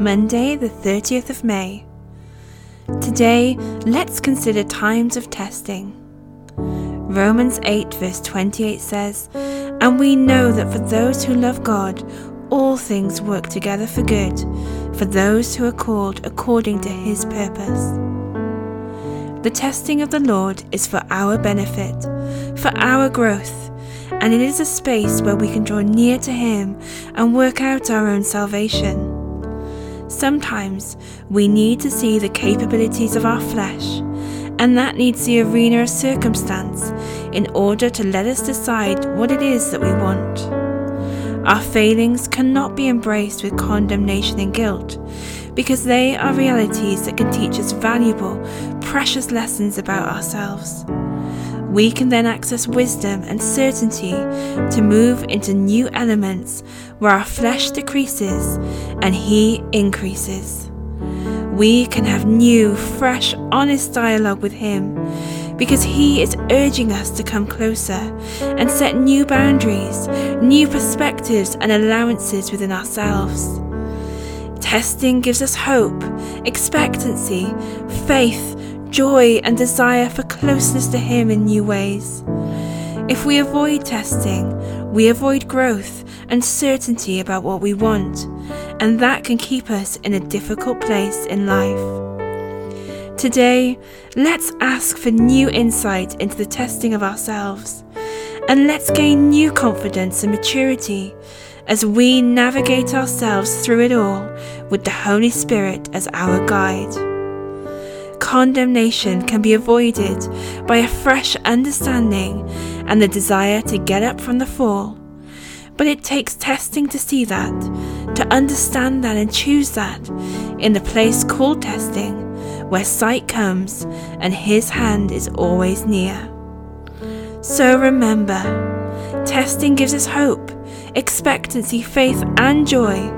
Monday, the 30th of May. Today, let's consider times of testing. Romans 8, verse 28 says, And we know that for those who love God, all things work together for good, for those who are called according to his purpose. The testing of the Lord is for our benefit, for our growth, and it is a space where we can draw near to him and work out our own salvation. Sometimes we need to see the capabilities of our flesh, and that needs the arena of circumstance in order to let us decide what it is that we want. Our failings cannot be embraced with condemnation and guilt because they are realities that can teach us valuable, precious lessons about ourselves. We can then access wisdom and certainty to move into new elements where our flesh decreases and He increases. We can have new, fresh, honest dialogue with Him because He is urging us to come closer and set new boundaries, new perspectives, and allowances within ourselves. Testing gives us hope, expectancy, faith, joy, and desire for closeness to Him in new ways. If we avoid testing, we avoid growth and certainty about what we want, and that can keep us in a difficult place in life. Today, let's ask for new insight into the testing of ourselves, and let's gain new confidence and maturity as we navigate ourselves through it all with the Holy Spirit as our guide condemnation can be avoided by a fresh understanding and the desire to get up from the fall. But it takes testing to see that, to understand that and choose that in the place called testing, where sight comes and His hand is always near. So remember, testing gives us hope, expectancy, faith, and joy,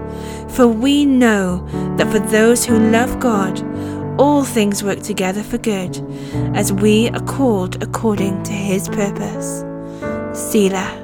for we know that for those who love God, all things work together for good, as we are called according to his purpose. Selah.